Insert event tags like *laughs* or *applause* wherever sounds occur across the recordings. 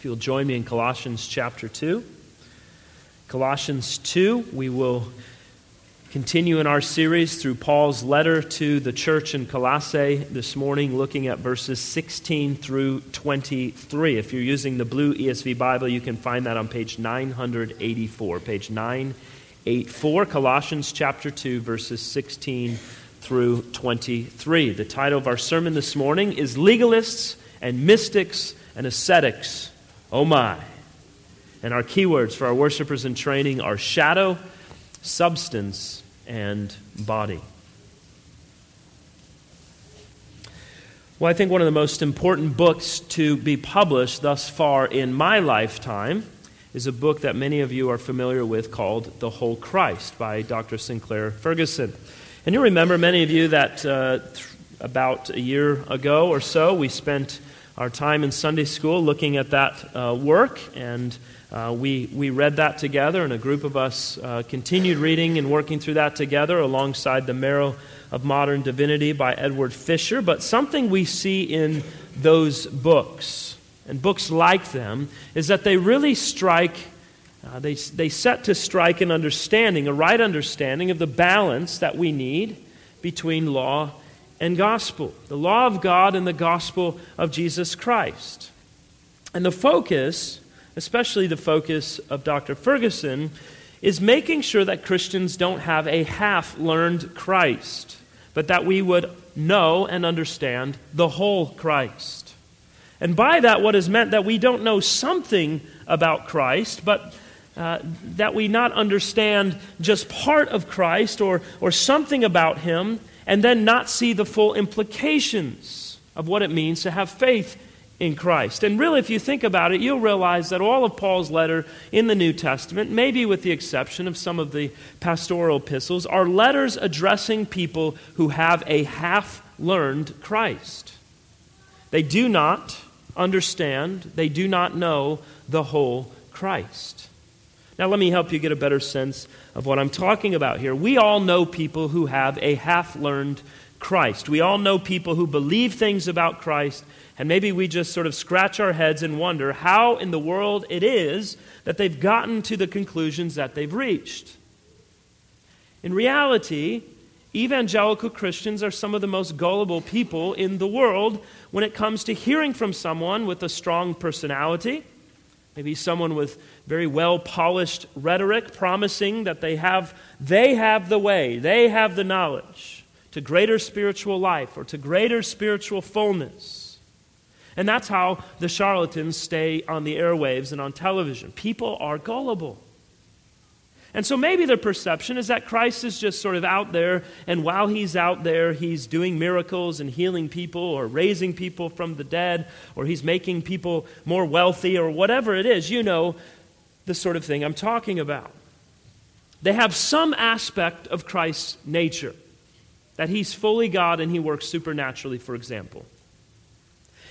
If you'll join me in Colossians chapter 2. Colossians 2, we will continue in our series through Paul's letter to the church in Colossae this morning, looking at verses 16 through 23. If you're using the blue ESV Bible, you can find that on page 984. Page 984, Colossians chapter 2, verses 16 through 23. The title of our sermon this morning is Legalists and Mystics and Ascetics Oh my. And our keywords for our worshipers in training are shadow, substance, and body. Well, I think one of the most important books to be published thus far in my lifetime is a book that many of you are familiar with called The Whole Christ by Dr. Sinclair Ferguson. And you'll remember, many of you, that uh, th- about a year ago or so, we spent our time in Sunday school looking at that uh, work, and uh, we, we read that together, and a group of us uh, continued reading and working through that together alongside The Marrow of Modern Divinity by Edward Fisher. But something we see in those books, and books like them, is that they really strike. Uh, they, they set to strike an understanding, a right understanding of the balance that we need between law and gospel, the law of God and the gospel of Jesus Christ. And the focus, especially the focus of Dr. Ferguson, is making sure that Christians don't have a half learned Christ, but that we would know and understand the whole Christ. And by that, what is meant that we don't know something about Christ, but uh, that we not understand just part of Christ or, or something about Him, and then not see the full implications of what it means to have faith in Christ. And really, if you think about it, you'll realize that all of Paul's letter in the New Testament, maybe with the exception of some of the pastoral epistles, are letters addressing people who have a half learned Christ. They do not understand, they do not know the whole Christ. Now, let me help you get a better sense of what I'm talking about here. We all know people who have a half learned Christ. We all know people who believe things about Christ, and maybe we just sort of scratch our heads and wonder how in the world it is that they've gotten to the conclusions that they've reached. In reality, evangelical Christians are some of the most gullible people in the world when it comes to hearing from someone with a strong personality Maybe someone with very well polished rhetoric promising that they have, they have the way, they have the knowledge to greater spiritual life or to greater spiritual fullness. And that's how the charlatans stay on the airwaves and on television. People are gullible. And so maybe the perception is that Christ is just sort of out there, and while he's out there, he's doing miracles and healing people, or raising people from the dead, or he's making people more wealthy, or whatever it is. You know the sort of thing I'm talking about. They have some aspect of Christ's nature, that he's fully God and he works supernaturally, for example.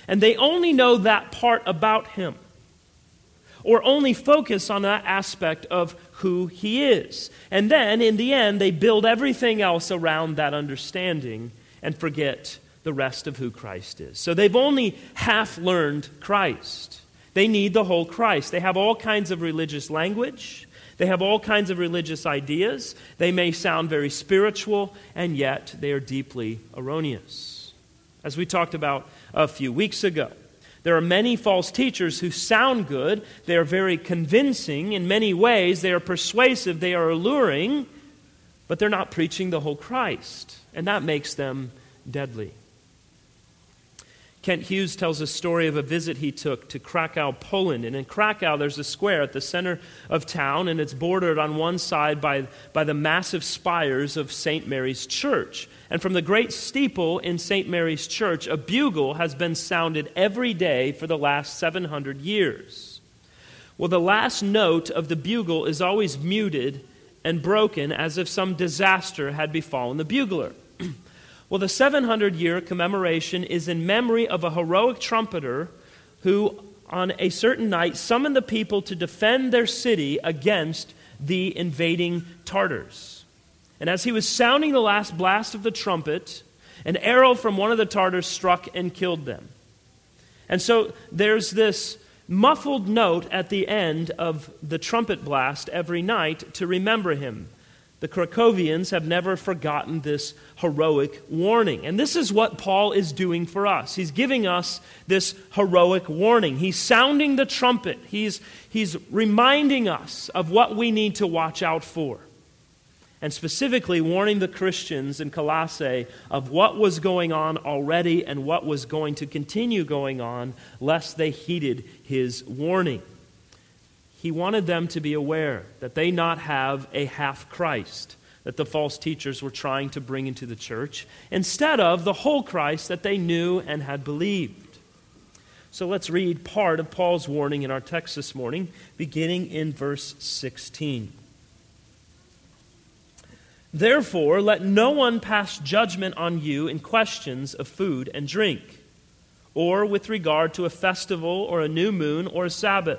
And they only know that part about him or only focus on that aspect of who he is. And then, in the end, they build everything else around that understanding and forget the rest of who Christ is. So they've only half learned Christ. They need the whole Christ. They have all kinds of religious language. They have all kinds of religious ideas. They may sound very spiritual, and yet they are deeply erroneous. As we talked about a few weeks ago, there are many false teachers who sound good. They are very convincing in many ways. They are persuasive. They are alluring, but they're not preaching the whole Christ. And that makes them deadly. Kent Hughes tells a story of a visit he took to Krakow, Poland. And in Krakow, there's a square at the center of town, and it's bordered on one side by, by the massive spires of St. Mary's Church. And from the great steeple in St. Mary's Church, a bugle has been sounded every day for the last 700 years. Well, the last note of the bugle is always muted and broken as if some disaster had befallen the bugler. Well, the 700 year commemoration is in memory of a heroic trumpeter who, on a certain night, summoned the people to defend their city against the invading Tartars. And as he was sounding the last blast of the trumpet, an arrow from one of the Tartars struck and killed them. And so there's this muffled note at the end of the trumpet blast every night to remember him. The Krakowians have never forgotten this heroic warning. And this is what Paul is doing for us. He's giving us this heroic warning. He's sounding the trumpet, he's, he's reminding us of what we need to watch out for. And specifically, warning the Christians in Colossae of what was going on already and what was going to continue going on, lest they heeded his warning he wanted them to be aware that they not have a half Christ that the false teachers were trying to bring into the church, instead of the whole Christ that they knew and had believed. So let's read part of Paul's warning in our text this morning, beginning in verse 16. Therefore, let no one pass judgment on you in questions of food and drink, or with regard to a festival or a new moon or a Sabbath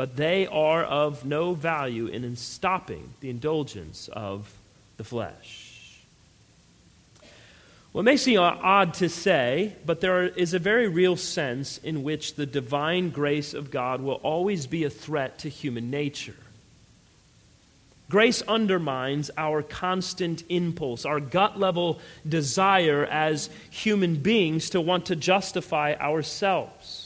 but they are of no value in stopping the indulgence of the flesh. Well, it may seem odd to say, but there is a very real sense in which the divine grace of God will always be a threat to human nature. Grace undermines our constant impulse, our gut level desire as human beings to want to justify ourselves.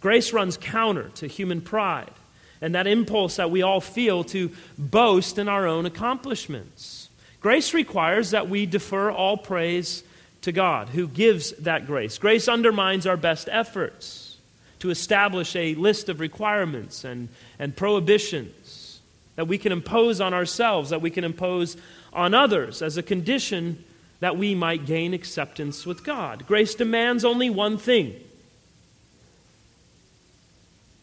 Grace runs counter to human pride and that impulse that we all feel to boast in our own accomplishments. Grace requires that we defer all praise to God, who gives that grace. Grace undermines our best efforts to establish a list of requirements and, and prohibitions that we can impose on ourselves, that we can impose on others as a condition that we might gain acceptance with God. Grace demands only one thing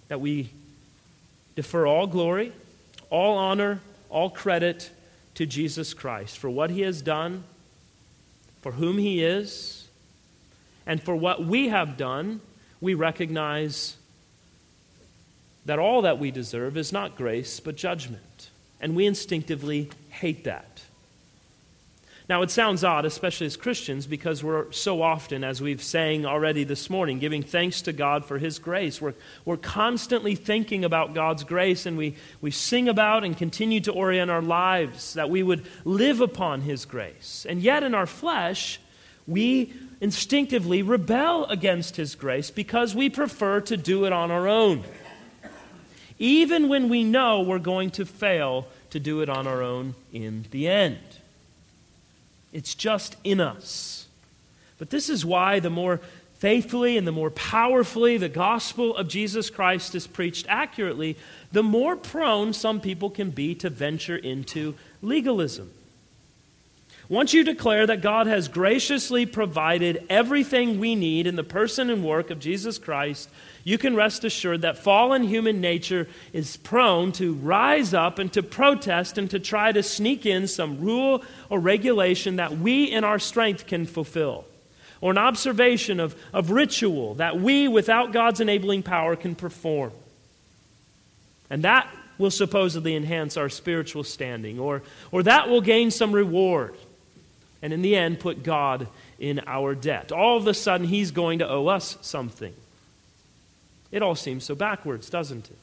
that we defer all glory, all honor, all credit to Jesus Christ for what he has done, for whom he is, and for what we have done. We recognize that all that we deserve is not grace, but judgment. And we instinctively hate that. Now, it sounds odd, especially as Christians, because we're so often, as we've sang already this morning, giving thanks to God for His grace. We're, we're constantly thinking about God's grace, and we, we sing about and continue to orient our lives that we would live upon His grace. And yet, in our flesh, we instinctively rebel against His grace because we prefer to do it on our own. Even when we know we're going to fail to do it on our own in the end. It's just in us. But this is why the more faithfully and the more powerfully the gospel of Jesus Christ is preached accurately, the more prone some people can be to venture into legalism. Once you declare that God has graciously provided everything we need in the person and work of Jesus Christ, you can rest assured that fallen human nature is prone to rise up and to protest and to try to sneak in some rule or regulation that we in our strength can fulfill, or an observation of, of ritual that we, without God's enabling power, can perform. And that will supposedly enhance our spiritual standing, or, or that will gain some reward and in the end put God in our debt. All of a sudden, He's going to owe us something. It all seems so backwards, doesn't it?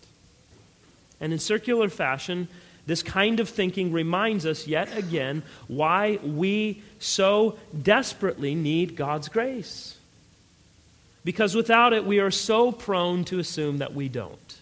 And in circular fashion, this kind of thinking reminds us yet again why we so desperately need God's grace. Because without it, we are so prone to assume that we don't.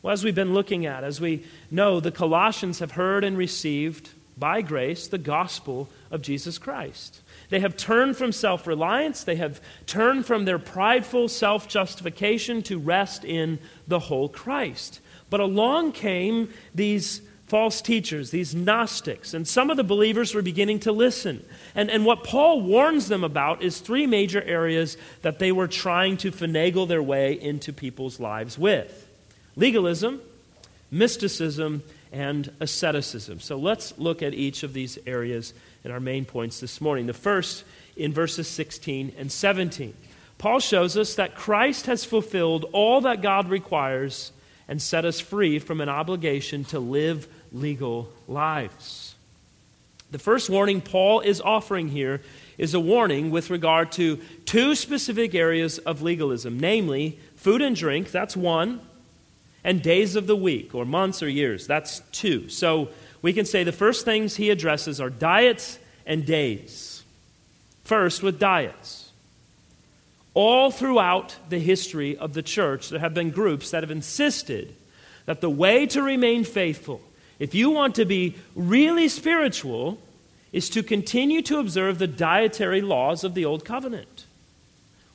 Well, as we've been looking at, as we know, the Colossians have heard and received by grace the gospel of Jesus Christ. They have turned from self reliance. They have turned from their prideful self justification to rest in the whole Christ. But along came these false teachers, these Gnostics, and some of the believers were beginning to listen. And, and what Paul warns them about is three major areas that they were trying to finagle their way into people's lives with legalism, mysticism, and asceticism. So let's look at each of these areas in our main points this morning. The first in verses 16 and 17. Paul shows us that Christ has fulfilled all that God requires and set us free from an obligation to live legal lives. The first warning Paul is offering here is a warning with regard to two specific areas of legalism, namely food and drink, that's one, and days of the week, or months or years, that's two. So we can say the first things he addresses are diets and days. First, with diets. All throughout the history of the church, there have been groups that have insisted that the way to remain faithful, if you want to be really spiritual, is to continue to observe the dietary laws of the Old Covenant.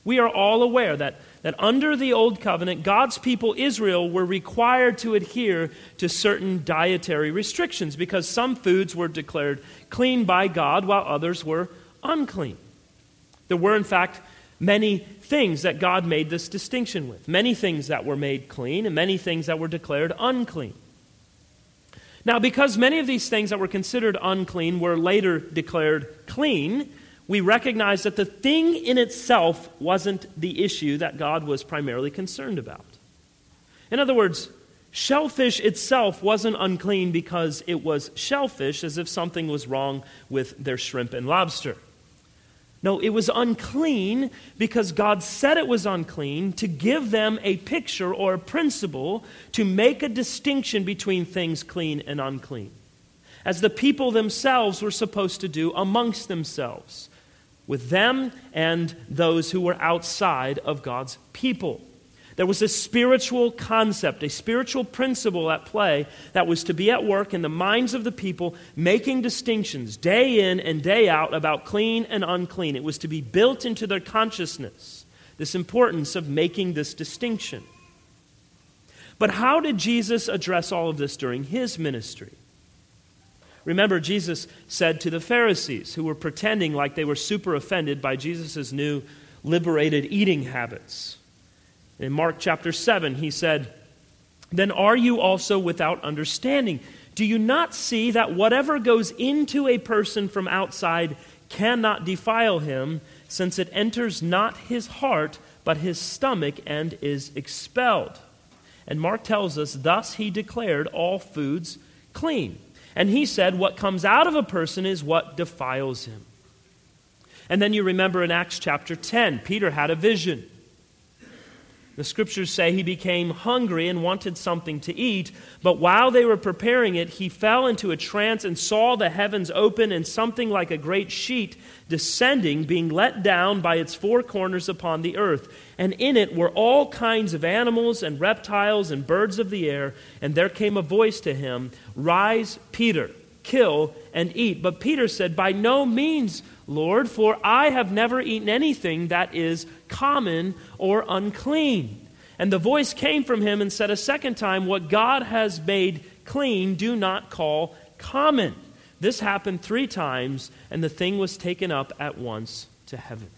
We are all aware that, that under the Old Covenant, God's people, Israel, were required to adhere to certain dietary restrictions because some foods were declared clean by God while others were unclean. There were, in fact, many things that God made this distinction with many things that were made clean and many things that were declared unclean. Now, because many of these things that were considered unclean were later declared clean, we recognize that the thing in itself wasn't the issue that God was primarily concerned about. In other words, shellfish itself wasn't unclean because it was shellfish, as if something was wrong with their shrimp and lobster. No, it was unclean because God said it was unclean to give them a picture or a principle to make a distinction between things clean and unclean, as the people themselves were supposed to do amongst themselves, with them and those who were outside of God's people. There was a spiritual concept, a spiritual principle at play that was to be at work in the minds of the people, making distinctions day in and day out about clean and unclean. It was to be built into their consciousness, this importance of making this distinction. But how did Jesus address all of this during his ministry? Remember, Jesus said to the Pharisees, who were pretending like they were super offended by Jesus' new liberated eating habits. In Mark chapter 7, he said, Then are you also without understanding? Do you not see that whatever goes into a person from outside cannot defile him, since it enters not his heart, but his stomach, and is expelled? And Mark tells us, Thus he declared all foods clean. And he said, What comes out of a person is what defiles him. And then you remember in Acts chapter 10, Peter had a vision. The scriptures say he became hungry and wanted something to eat, but while they were preparing it, he fell into a trance and saw the heavens open and something like a great sheet descending, being let down by its four corners upon the earth. And in it were all kinds of animals and reptiles and birds of the air. And there came a voice to him Rise, Peter, kill and eat. But Peter said, By no means. Lord, for I have never eaten anything that is common or unclean. And the voice came from him and said a second time, What God has made clean, do not call common. This happened three times, and the thing was taken up at once to heaven.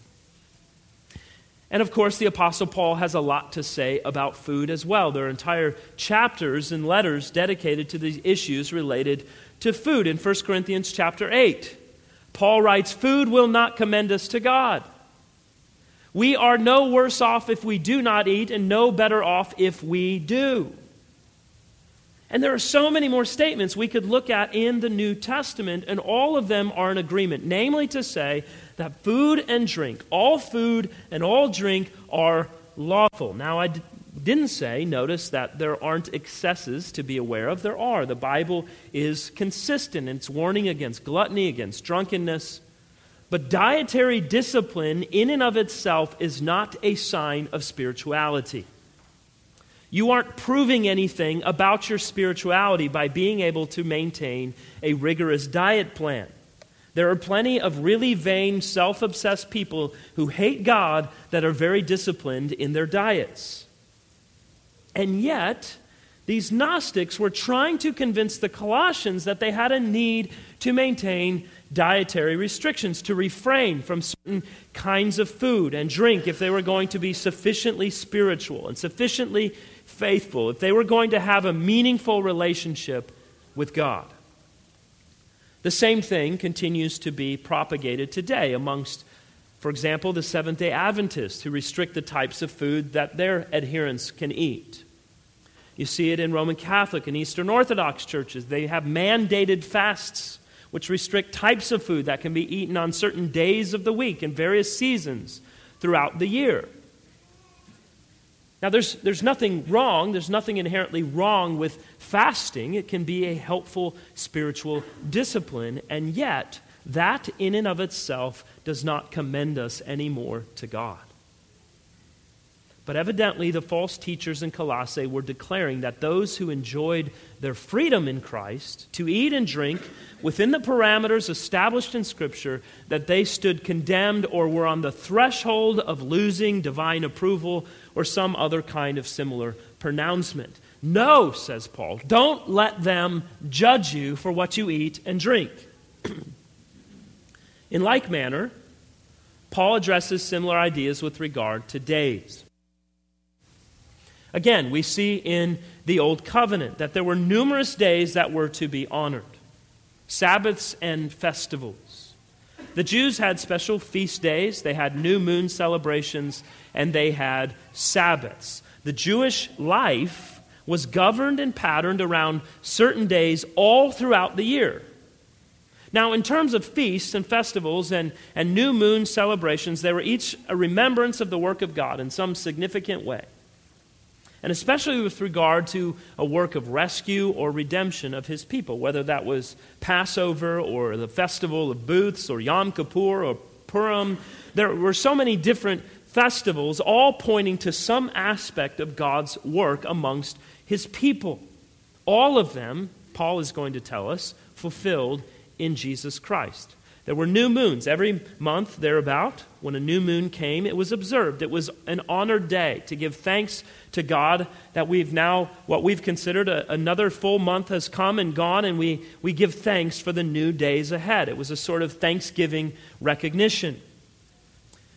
And of course, the Apostle Paul has a lot to say about food as well. There are entire chapters and letters dedicated to these issues related to food. In 1 Corinthians chapter 8, Paul writes, Food will not commend us to God. We are no worse off if we do not eat, and no better off if we do. And there are so many more statements we could look at in the New Testament, and all of them are in agreement, namely to say that food and drink, all food and all drink, are lawful. Now, I didn't say, notice that there aren't excesses to be aware of. There are. The Bible is consistent its warning against gluttony, against drunkenness. But dietary discipline, in and of itself, is not a sign of spirituality. You aren't proving anything about your spirituality by being able to maintain a rigorous diet plan. There are plenty of really vain, self obsessed people who hate God that are very disciplined in their diets. And yet, these Gnostics were trying to convince the Colossians that they had a need to maintain dietary restrictions, to refrain from certain kinds of food and drink if they were going to be sufficiently spiritual and sufficiently faithful, if they were going to have a meaningful relationship with God. The same thing continues to be propagated today amongst, for example, the Seventh day Adventists who restrict the types of food that their adherents can eat. You see it in Roman Catholic and Eastern Orthodox churches. They have mandated fasts which restrict types of food that can be eaten on certain days of the week and various seasons throughout the year. Now, there's, there's nothing wrong, there's nothing inherently wrong with fasting. It can be a helpful spiritual discipline, and yet, that in and of itself does not commend us anymore to God. But evidently, the false teachers in Colossae were declaring that those who enjoyed their freedom in Christ to eat and drink within the parameters established in Scripture, that they stood condemned or were on the threshold of losing divine approval or some other kind of similar pronouncement. No, says Paul, don't let them judge you for what you eat and drink. *clears throat* in like manner, Paul addresses similar ideas with regard to days. Again, we see in the Old Covenant that there were numerous days that were to be honored Sabbaths and festivals. The Jews had special feast days, they had new moon celebrations, and they had Sabbaths. The Jewish life was governed and patterned around certain days all throughout the year. Now, in terms of feasts and festivals and, and new moon celebrations, they were each a remembrance of the work of God in some significant way and especially with regard to a work of rescue or redemption of his people, whether that was Passover or the festival of booths or Yom Kippur or Purim. There were so many different festivals, all pointing to some aspect of God's work amongst his people. All of them, Paul is going to tell us, fulfilled in Jesus Christ. There were new moons every month thereabout. When a new moon came, it was observed. It was an honored day to give thanks to God that we've now, what we've considered a, another full month has come and gone, and we, we give thanks for the new days ahead. It was a sort of thanksgiving recognition.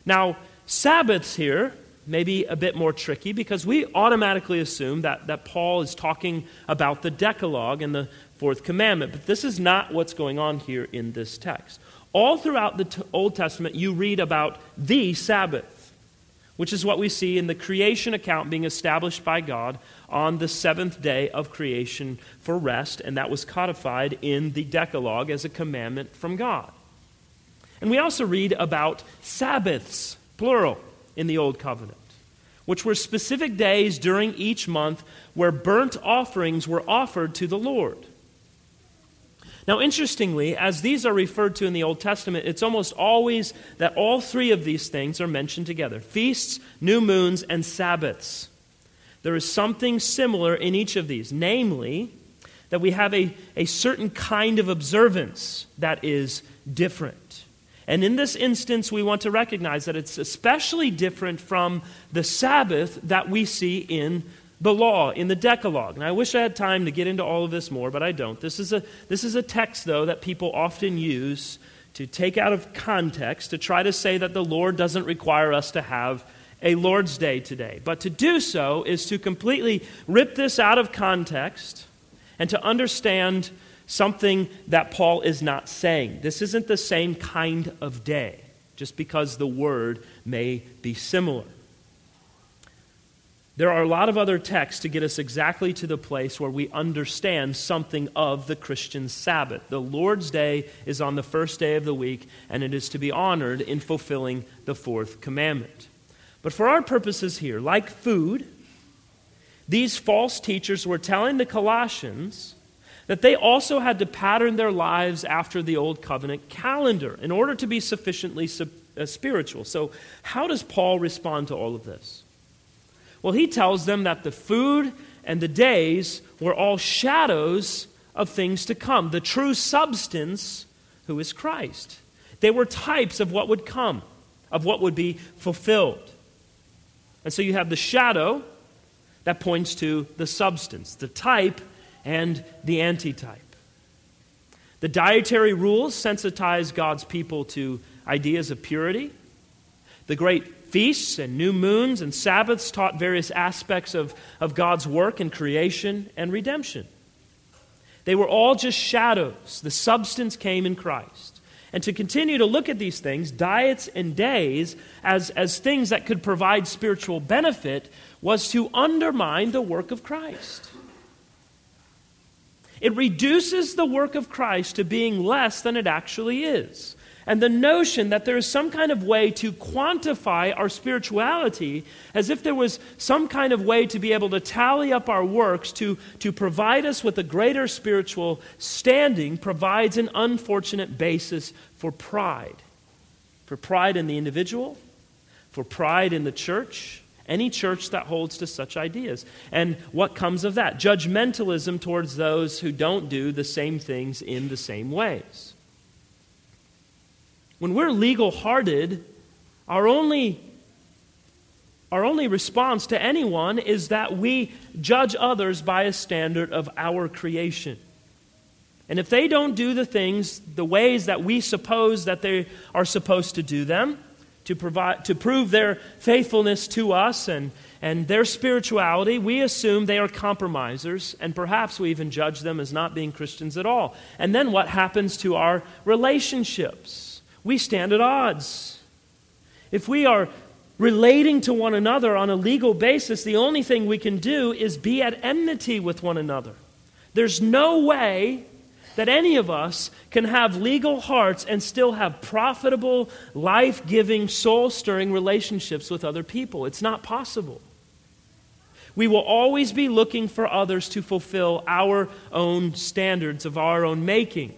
Now, Sabbaths here may be a bit more tricky because we automatically assume that, that Paul is talking about the Decalogue and the fourth commandment, but this is not what's going on here in this text. All throughout the t- Old Testament, you read about the Sabbath, which is what we see in the creation account being established by God on the seventh day of creation for rest, and that was codified in the Decalogue as a commandment from God. And we also read about Sabbaths, plural, in the Old Covenant, which were specific days during each month where burnt offerings were offered to the Lord. Now, interestingly, as these are referred to in the Old Testament, it's almost always that all three of these things are mentioned together feasts, new moons, and Sabbaths. There is something similar in each of these, namely, that we have a, a certain kind of observance that is different. And in this instance, we want to recognize that it's especially different from the Sabbath that we see in the law in the Decalogue. And I wish I had time to get into all of this more, but I don't. This is a, this is a text, though, that people often use to take out of context to try to say that the Lord doesn't require us to have a Lord's Day today. But to do so is to completely rip this out of context and to understand something that Paul is not saying. This isn't the same kind of day, just because the word may be similar. There are a lot of other texts to get us exactly to the place where we understand something of the Christian Sabbath. The Lord's Day is on the first day of the week, and it is to be honored in fulfilling the fourth commandment. But for our purposes here, like food, these false teachers were telling the Colossians that they also had to pattern their lives after the Old Covenant calendar in order to be sufficiently uh, spiritual. So, how does Paul respond to all of this? Well, he tells them that the food and the days were all shadows of things to come. The true substance, who is Christ. They were types of what would come, of what would be fulfilled. And so you have the shadow that points to the substance, the type and the antitype. The dietary rules sensitize God's people to ideas of purity. The great feasts and new moons and Sabbaths taught various aspects of, of God's work in creation and redemption. They were all just shadows. The substance came in Christ. And to continue to look at these things, diets and days, as, as things that could provide spiritual benefit, was to undermine the work of Christ. It reduces the work of Christ to being less than it actually is. And the notion that there is some kind of way to quantify our spirituality, as if there was some kind of way to be able to tally up our works to, to provide us with a greater spiritual standing, provides an unfortunate basis for pride. For pride in the individual, for pride in the church, any church that holds to such ideas. And what comes of that? Judgmentalism towards those who don't do the same things in the same ways. When we're legal hearted, our only, our only response to anyone is that we judge others by a standard of our creation. And if they don't do the things the ways that we suppose that they are supposed to do them, to, provide, to prove their faithfulness to us and, and their spirituality, we assume they are compromisers, and perhaps we even judge them as not being Christians at all. And then what happens to our relationships? We stand at odds. If we are relating to one another on a legal basis, the only thing we can do is be at enmity with one another. There's no way that any of us can have legal hearts and still have profitable, life giving, soul stirring relationships with other people. It's not possible. We will always be looking for others to fulfill our own standards of our own making.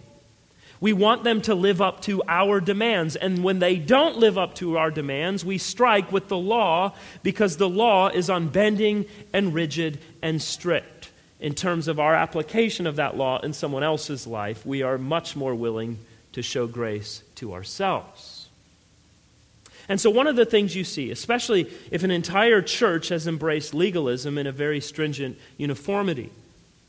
We want them to live up to our demands. And when they don't live up to our demands, we strike with the law because the law is unbending and rigid and strict. In terms of our application of that law in someone else's life, we are much more willing to show grace to ourselves. And so, one of the things you see, especially if an entire church has embraced legalism in a very stringent uniformity,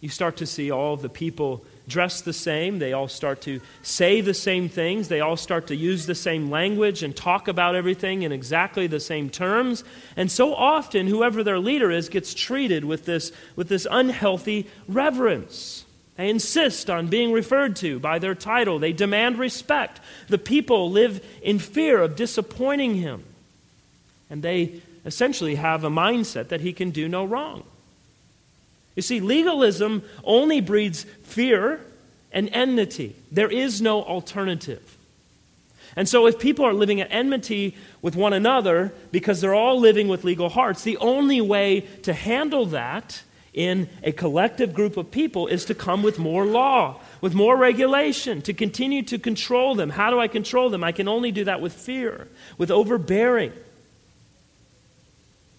you start to see all the people dress the same. They all start to say the same things. They all start to use the same language and talk about everything in exactly the same terms. And so often, whoever their leader is gets treated with this, with this unhealthy reverence. They insist on being referred to by their title. They demand respect. The people live in fear of disappointing him. And they essentially have a mindset that he can do no wrong. You see, legalism only breeds fear and enmity. There is no alternative. And so, if people are living at enmity with one another because they're all living with legal hearts, the only way to handle that in a collective group of people is to come with more law, with more regulation, to continue to control them. How do I control them? I can only do that with fear, with overbearing.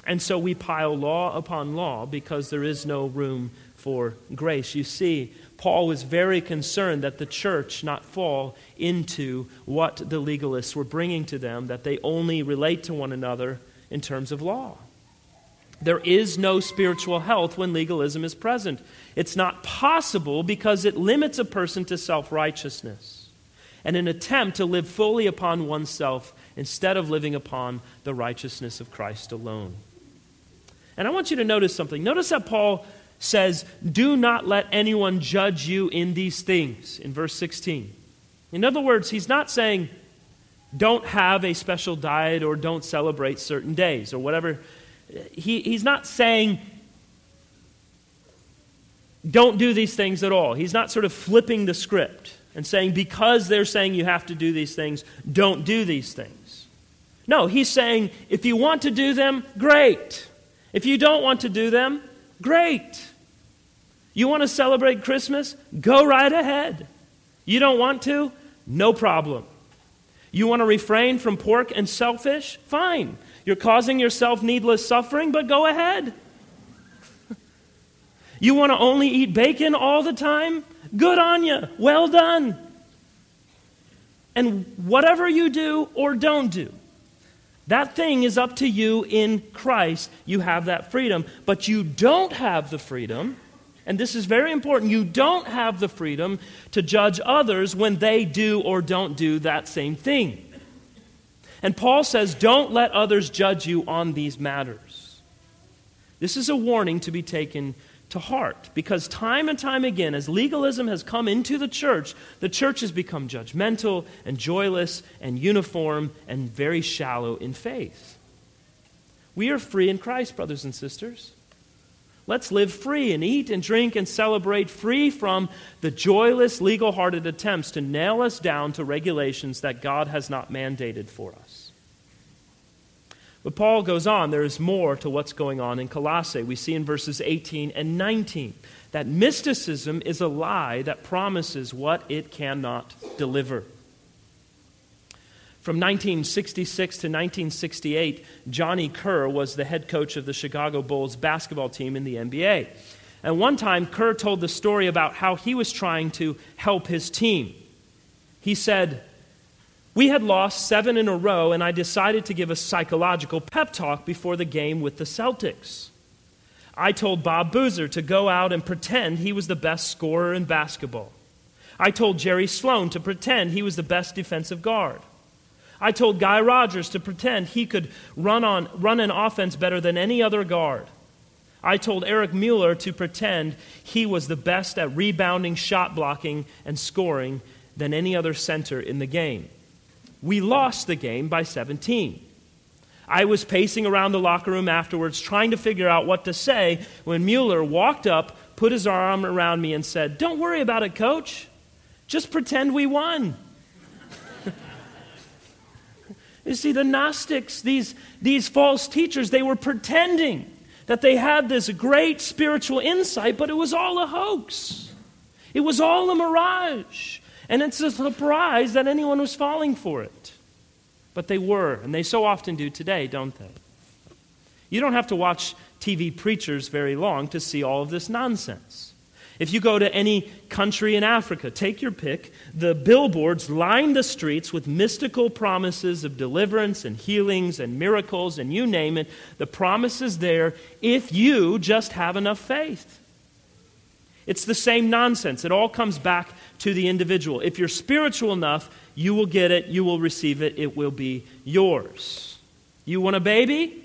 And so we pile law upon law because there is no room for grace. You see, Paul was very concerned that the church not fall into what the legalists were bringing to them, that they only relate to one another in terms of law. There is no spiritual health when legalism is present. It's not possible because it limits a person to self righteousness and an attempt to live fully upon oneself instead of living upon the righteousness of Christ alone. And I want you to notice something. Notice that Paul says, Do not let anyone judge you in these things, in verse 16. In other words, he's not saying, don't have a special diet or don't celebrate certain days or whatever. He, he's not saying, don't do these things at all. He's not sort of flipping the script and saying, because they're saying you have to do these things, don't do these things. No, he's saying, if you want to do them, great. If you don't want to do them, great. You want to celebrate Christmas? Go right ahead. You don't want to? No problem. You want to refrain from pork and shellfish? Fine. You're causing yourself needless suffering, but go ahead. you want to only eat bacon all the time? Good on you. Well done. And whatever you do or don't do, that thing is up to you in Christ. You have that freedom. But you don't have the freedom, and this is very important, you don't have the freedom to judge others when they do or don't do that same thing. And Paul says, don't let others judge you on these matters. This is a warning to be taken to heart. Because time and time again, as legalism has come into the church, the church has become judgmental and joyless and uniform and very shallow in faith. We are free in Christ, brothers and sisters. Let's live free and eat and drink and celebrate, free from the joyless, legal hearted attempts to nail us down to regulations that God has not mandated for us. But Paul goes on, there is more to what's going on in Colossae. We see in verses 18 and 19 that mysticism is a lie that promises what it cannot deliver. From 1966 to 1968, Johnny Kerr was the head coach of the Chicago Bulls basketball team in the NBA. And one time, Kerr told the story about how he was trying to help his team. He said, we had lost seven in a row, and I decided to give a psychological pep talk before the game with the Celtics. I told Bob Boozer to go out and pretend he was the best scorer in basketball. I told Jerry Sloan to pretend he was the best defensive guard. I told Guy Rodgers to pretend he could run, on, run an offense better than any other guard. I told Eric Mueller to pretend he was the best at rebounding, shot blocking, and scoring than any other center in the game. We lost the game by 17. I was pacing around the locker room afterwards trying to figure out what to say when Mueller walked up, put his arm around me, and said, Don't worry about it, coach. Just pretend we won. *laughs* you see, the Gnostics, these, these false teachers, they were pretending that they had this great spiritual insight, but it was all a hoax. It was all a mirage. And it's a surprise that anyone was falling for it. But they were, and they so often do today, don't they? You don't have to watch TV preachers very long to see all of this nonsense. If you go to any country in Africa, take your pick, the billboards line the streets with mystical promises of deliverance and healings and miracles and you name it. The promise is there if you just have enough faith. It's the same nonsense. It all comes back to the individual. If you're spiritual enough, you will get it, you will receive it, it will be yours. You want a baby?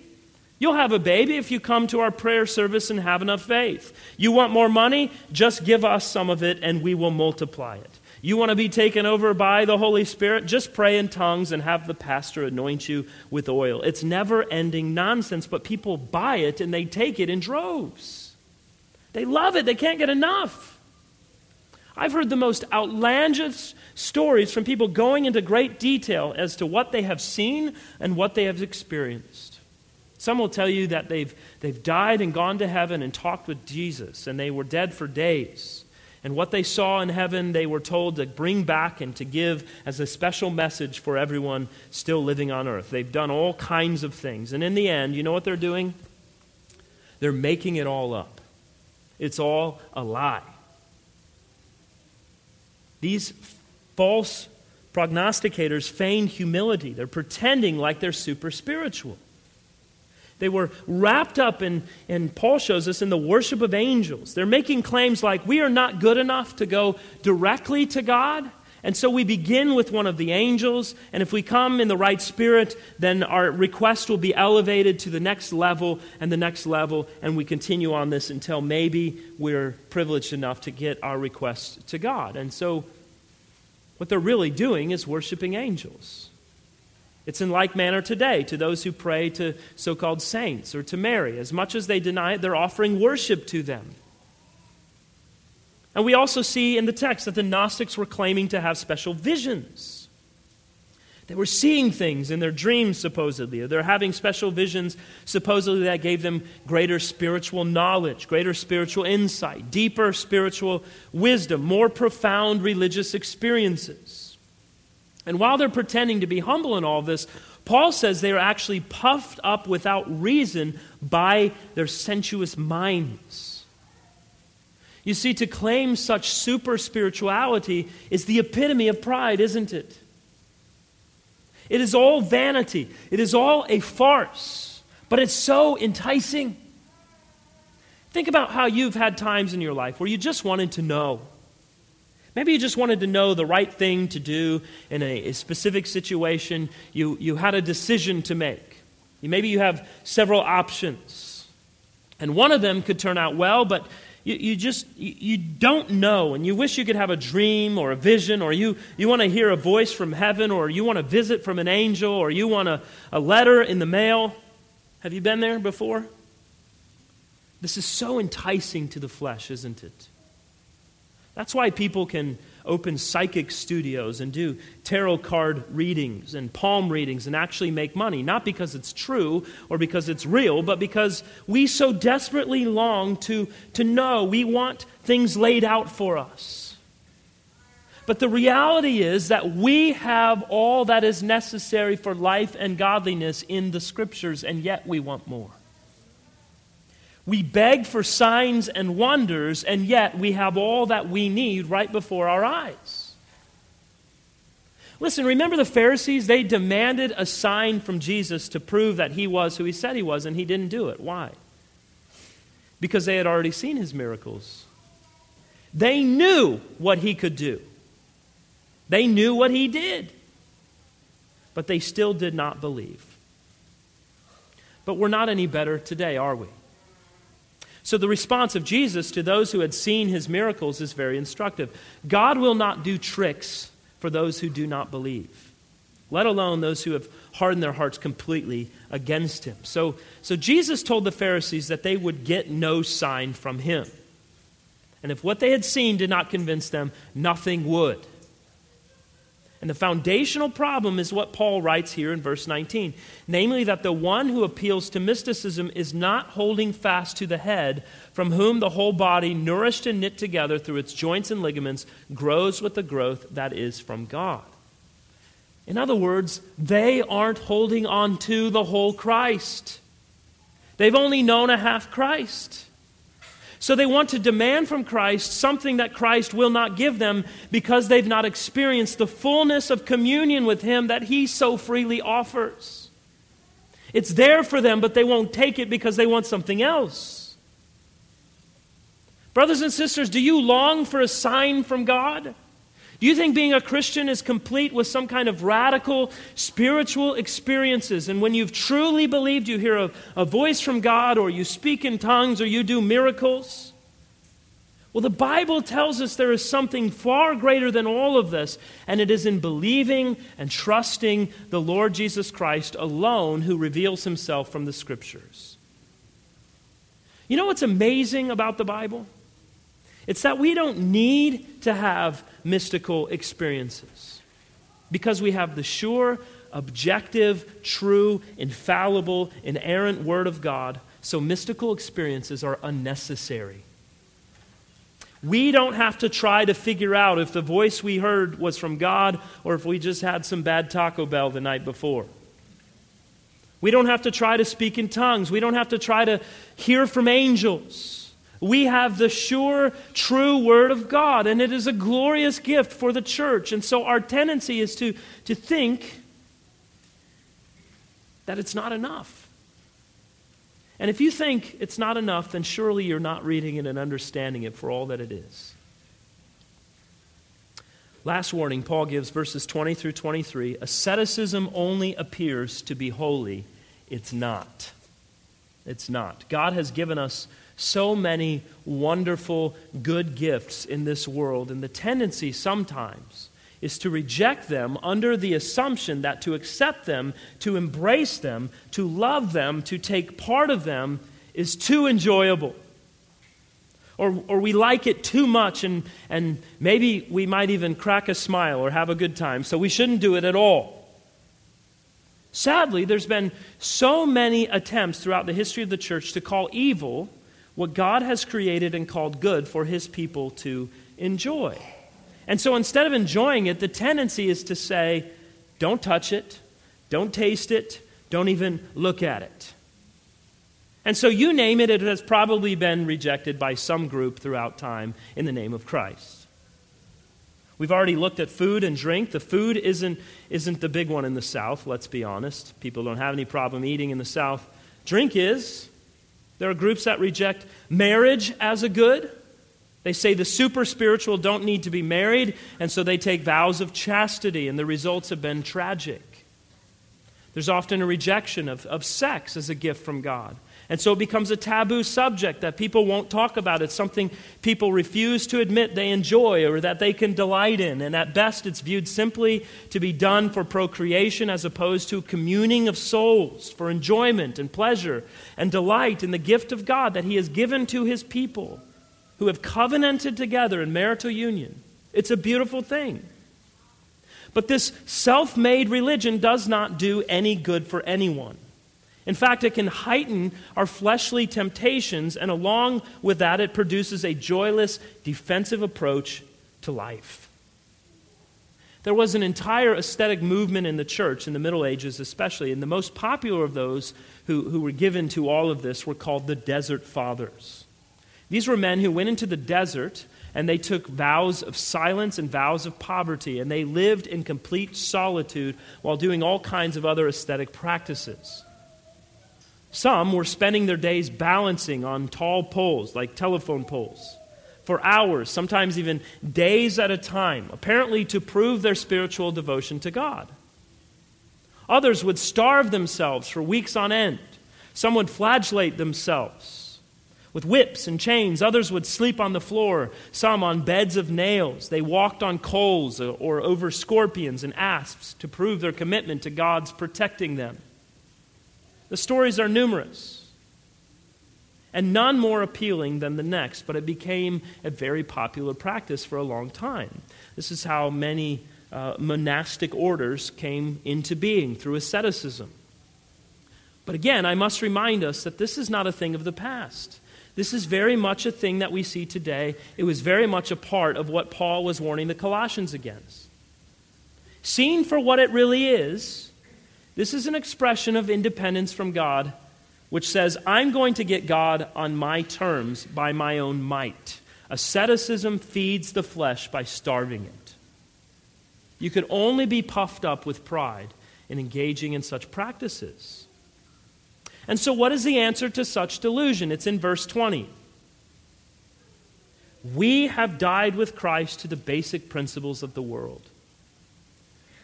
You'll have a baby if you come to our prayer service and have enough faith. You want more money? Just give us some of it and we will multiply it. You want to be taken over by the Holy Spirit? Just pray in tongues and have the pastor anoint you with oil. It's never ending nonsense, but people buy it and they take it in droves. They love it, they can't get enough. I've heard the most outlandish stories from people going into great detail as to what they have seen and what they have experienced. Some will tell you that they've, they've died and gone to heaven and talked with Jesus, and they were dead for days. And what they saw in heaven, they were told to bring back and to give as a special message for everyone still living on earth. They've done all kinds of things. And in the end, you know what they're doing? They're making it all up. It's all a lie. These false prognosticators feign humility. They're pretending like they're super spiritual. They were wrapped up in, and Paul shows us, in the worship of angels. They're making claims like, we are not good enough to go directly to God. And so we begin with one of the angels, and if we come in the right spirit, then our request will be elevated to the next level and the next level, and we continue on this until maybe we're privileged enough to get our request to God. And so what they're really doing is worshiping angels. It's in like manner today to those who pray to so called saints or to Mary. As much as they deny it, they're offering worship to them. And we also see in the text that the Gnostics were claiming to have special visions. They were seeing things in their dreams, supposedly. They're having special visions, supposedly, that gave them greater spiritual knowledge, greater spiritual insight, deeper spiritual wisdom, more profound religious experiences. And while they're pretending to be humble in all this, Paul says they are actually puffed up without reason by their sensuous minds. You see, to claim such super spirituality is the epitome of pride, isn't it? It is all vanity, it is all a farce, but it's so enticing. Think about how you've had times in your life where you just wanted to know. Maybe you just wanted to know the right thing to do in a, a specific situation. You, you had a decision to make. Maybe you have several options. And one of them could turn out well, but you, you just you, don't know. And you wish you could have a dream or a vision, or you, you want to hear a voice from heaven, or you want a visit from an angel, or you want a, a letter in the mail. Have you been there before? This is so enticing to the flesh, isn't it? That's why people can open psychic studios and do tarot card readings and palm readings and actually make money. Not because it's true or because it's real, but because we so desperately long to, to know. We want things laid out for us. But the reality is that we have all that is necessary for life and godliness in the scriptures, and yet we want more. We beg for signs and wonders, and yet we have all that we need right before our eyes. Listen, remember the Pharisees? They demanded a sign from Jesus to prove that he was who he said he was, and he didn't do it. Why? Because they had already seen his miracles. They knew what he could do, they knew what he did, but they still did not believe. But we're not any better today, are we? So, the response of Jesus to those who had seen his miracles is very instructive. God will not do tricks for those who do not believe, let alone those who have hardened their hearts completely against him. So, so Jesus told the Pharisees that they would get no sign from him. And if what they had seen did not convince them, nothing would. And the foundational problem is what Paul writes here in verse 19 namely, that the one who appeals to mysticism is not holding fast to the head, from whom the whole body, nourished and knit together through its joints and ligaments, grows with the growth that is from God. In other words, they aren't holding on to the whole Christ. They've only known a half Christ. So they want to demand from Christ something that Christ will not give them because they've not experienced the fullness of communion with Him that He so freely offers. It's there for them, but they won't take it because they want something else. Brothers and sisters, do you long for a sign from God? Do you think being a Christian is complete with some kind of radical spiritual experiences? And when you've truly believed, you hear a, a, voice from God, or you speak in tongues, or you do miracles? Well, the Bible tells us there is something far greater than all of this, and it is in believing and trusting the Lord Jesus Christ alone who reveals himself from the Scriptures. You know what's amazing about the Bible? It's that we don't need to have mystical experiences because we have the sure, objective, true, infallible, inerrant Word of God. So mystical experiences are unnecessary. We don't have to try to figure out if the voice we heard was from God or if we just had some bad Taco Bell the night before. We don't have to try to speak in tongues. We don't have to try to hear from angels. We have the sure, true Word of God, and it is a glorious gift for the church. And so our tendency is to, to think that it's not enough. And if you think it's not enough, then surely you're not reading it and understanding it for all that it is. Last warning Paul gives verses 20 through 23 asceticism only appears to be holy, it's not. It's not. God has given us so many wonderful, good gifts in this world, and the tendency sometimes is to reject them under the assumption that to accept them, to embrace them, to love them, to take part of them is too enjoyable. Or, or we like it too much, and, and maybe we might even crack a smile or have a good time, so we shouldn't do it at all. Sadly, there's been so many attempts throughout the history of the church to call evil what God has created and called good for his people to enjoy. And so instead of enjoying it, the tendency is to say, don't touch it, Don't taste it. Don't even look at it. And so you name it, it has probably been rejected by some group throughout time in the name of Christ. We've already looked at food and drink. The food isn't, isn't the big one in the South, let's be honest. People don't have any problem eating in the South. Drink is. There are groups that reject marriage as a good. They say the super spiritual don't need to be married, and so they take vows of chastity, and the results have been tragic. There's often a rejection of, of sex as a gift from God. And so it becomes a taboo subject that people won't talk about. It's something people refuse to admit they enjoy or that they can delight in. And at best, it's viewed simply to be done for procreation as opposed to communing of souls for enjoyment and pleasure and delight in the gift of God that He has given to His people who have covenanted together in marital union. It's a beautiful thing. But this self made religion does not do any good for anyone. In fact, it can heighten our fleshly temptations, and along with that, it produces a joyless, defensive approach to life. There was an entire ascetic movement in the church in the Middle Ages, especially, and the most popular of those who, who were given to all of this were called the Desert Fathers. These were men who went into the desert and they took vows of silence and vows of poverty, and they lived in complete solitude while doing all kinds of other ascetic practices. Some were spending their days balancing on tall poles, like telephone poles, for hours, sometimes even days at a time, apparently to prove their spiritual devotion to God. Others would starve themselves for weeks on end. Some would flagellate themselves with whips and chains. Others would sleep on the floor, some on beds of nails. They walked on coals or over scorpions and asps to prove their commitment to God's protecting them. The stories are numerous, and none more appealing than the next, but it became a very popular practice for a long time. This is how many uh, monastic orders came into being through asceticism. But again, I must remind us that this is not a thing of the past. This is very much a thing that we see today. It was very much a part of what Paul was warning the Colossians against. Seen for what it really is, this is an expression of independence from God, which says, I'm going to get God on my terms by my own might. Asceticism feeds the flesh by starving it. You could only be puffed up with pride in engaging in such practices. And so, what is the answer to such delusion? It's in verse 20. We have died with Christ to the basic principles of the world.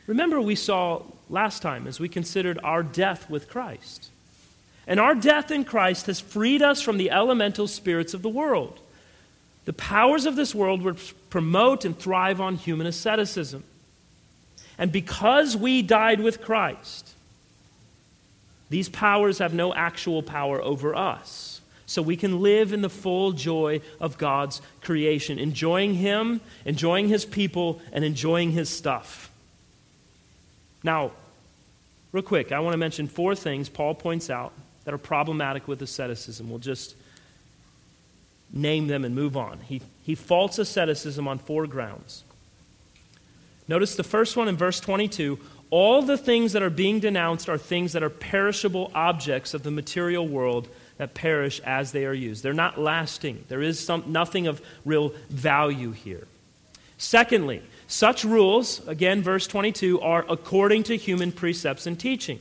Remember, we saw last time as we considered our death with Christ. And our death in Christ has freed us from the elemental spirits of the world. The powers of this world would promote and thrive on human asceticism. And because we died with Christ, these powers have no actual power over us. So we can live in the full joy of God's creation, enjoying Him, enjoying His people, and enjoying His stuff. Now, real quick, I want to mention four things Paul points out that are problematic with asceticism. We'll just name them and move on. He, he faults asceticism on four grounds. Notice the first one in verse 22 all the things that are being denounced are things that are perishable objects of the material world that perish as they are used. They're not lasting, there is some, nothing of real value here. Secondly, such rules, again, verse 22, are according to human precepts and teaching.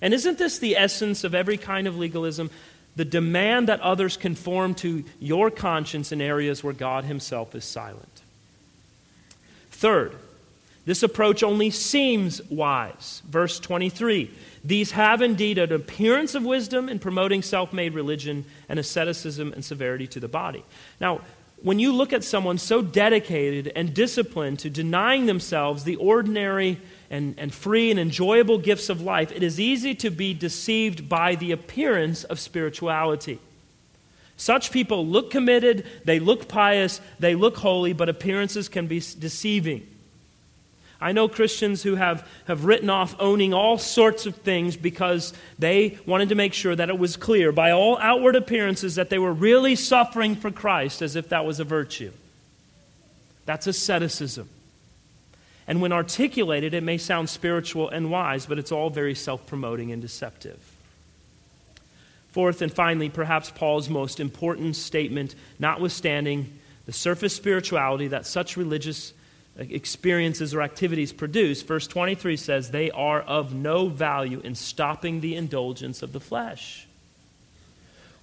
And isn't this the essence of every kind of legalism? The demand that others conform to your conscience in areas where God Himself is silent. Third, this approach only seems wise. Verse 23 These have indeed an appearance of wisdom in promoting self made religion and asceticism and severity to the body. Now, when you look at someone so dedicated and disciplined to denying themselves the ordinary and, and free and enjoyable gifts of life, it is easy to be deceived by the appearance of spirituality. Such people look committed, they look pious, they look holy, but appearances can be deceiving. I know Christians who have, have written off owning all sorts of things because they wanted to make sure that it was clear by all outward appearances that they were really suffering for Christ as if that was a virtue. That's asceticism. And when articulated, it may sound spiritual and wise, but it's all very self promoting and deceptive. Fourth and finally, perhaps Paul's most important statement, notwithstanding the surface spirituality that such religious experiences or activities produce, verse 23 says, they are of no value in stopping the indulgence of the flesh.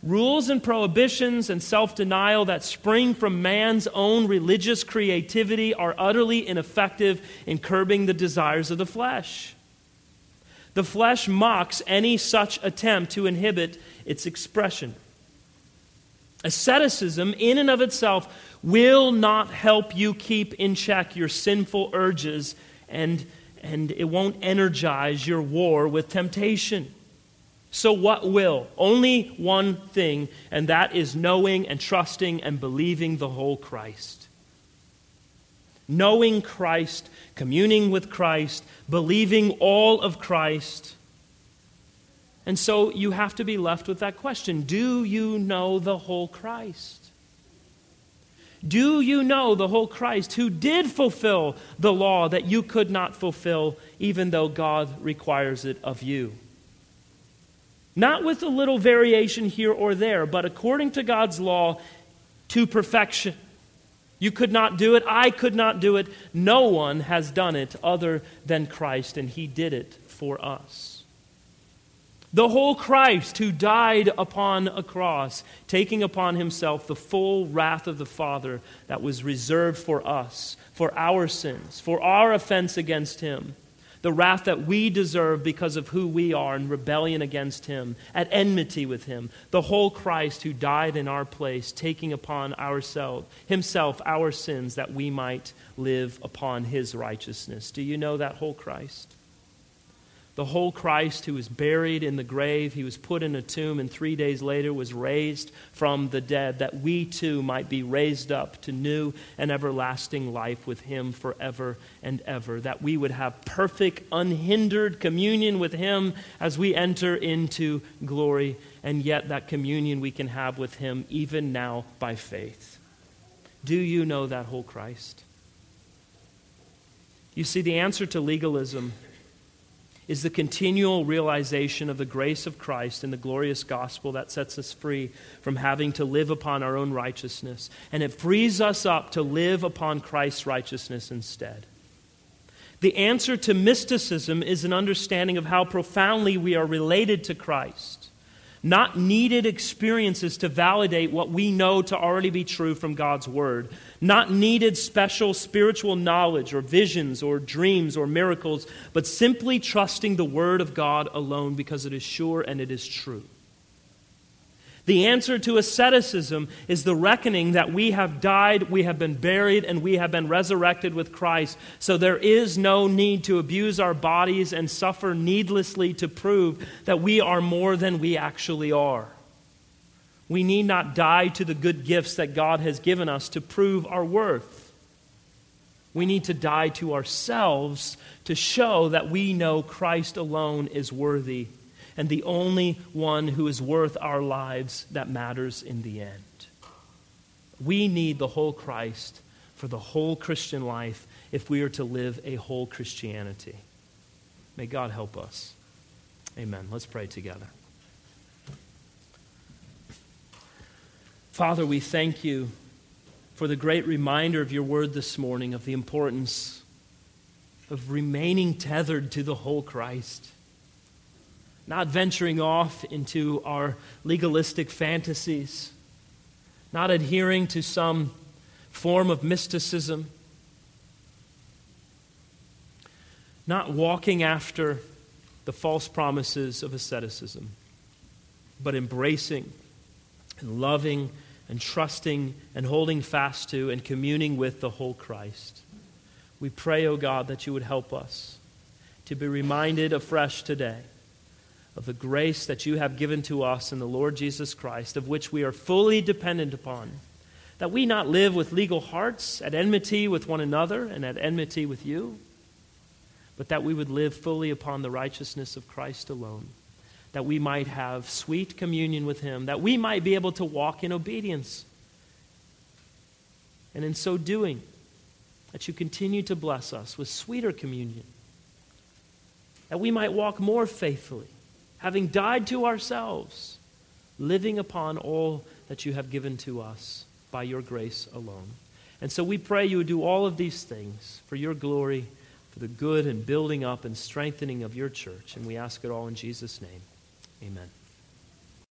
Rules and prohibitions and self denial that spring from man's own religious creativity are utterly ineffective in curbing the desires of the flesh. The flesh mocks any such attempt to inhibit its expression. Asceticism, in and of itself, will not help you keep in check your sinful urges, and, and it won't energize your war with temptation. So, what will? Only one thing, and that is knowing and trusting and believing the whole Christ. Knowing Christ, communing with Christ, believing all of Christ. And so you have to be left with that question Do you know the whole Christ? Do you know the whole Christ who did fulfill the law that you could not fulfill, even though God requires it of you? Not with a little variation here or there, but according to God's law, to perfection. You could not do it. I could not do it. No one has done it other than Christ, and He did it for us. The whole Christ who died upon a cross, taking upon himself the full wrath of the Father that was reserved for us, for our sins, for our offense against Him the wrath that we deserve because of who we are in rebellion against Him, at enmity with Him. The whole Christ who died in our place, taking upon ourselves, Himself our sins, that we might live upon His righteousness. Do you know that whole Christ? The whole Christ who was buried in the grave, he was put in a tomb, and three days later was raised from the dead, that we too might be raised up to new and everlasting life with him forever and ever, that we would have perfect, unhindered communion with him as we enter into glory, and yet that communion we can have with him even now by faith. Do you know that whole Christ? You see, the answer to legalism is the continual realization of the grace of Christ and the glorious gospel that sets us free from having to live upon our own righteousness. And it frees us up to live upon Christ's righteousness instead. The answer to mysticism is an understanding of how profoundly we are related to Christ not needed experiences to validate what we know to already be true from God's Word, not needed special spiritual knowledge or visions or dreams or miracles, but simply trusting the Word of God alone because it is sure and it is true. The answer to asceticism is the reckoning that we have died, we have been buried, and we have been resurrected with Christ. So there is no need to abuse our bodies and suffer needlessly to prove that we are more than we actually are. We need not die to the good gifts that God has given us to prove our worth. We need to die to ourselves to show that we know Christ alone is worthy and the only one who is worth our lives that matters in the end. We need the whole Christ for the whole Christian life if we are to live a whole Christianity. May God help us. Amen. Let's pray together. Father, we thank you for the great reminder of your word this morning of the importance of remaining tethered to the whole Christ not venturing off into our legalistic fantasies, not adhering to some form of mysticism, not walking after the false promises of asceticism, but embracing and loving and trusting and holding fast to and communing with the whole Christ. We pray, O oh God, that you would help us to be reminded afresh today of the grace that you have given to us in the Lord Jesus Christ, of which we are fully dependent upon. That we not live with legal hearts at enmity with one another and at enmity with you, but that we would live fully upon the righteousness of Christ alone. That we might have sweet communion with Him, that we might be able to walk in obedience. And in so doing, that you continue to bless us with sweeter communion, that we might walk more faithfully, having died to ourselves, living upon all that you have given to us by your grace alone. And so we pray you would do all of these things for your glory, for the good and building up and strengthening of your church. And we ask it all in Jesus' name. Amen.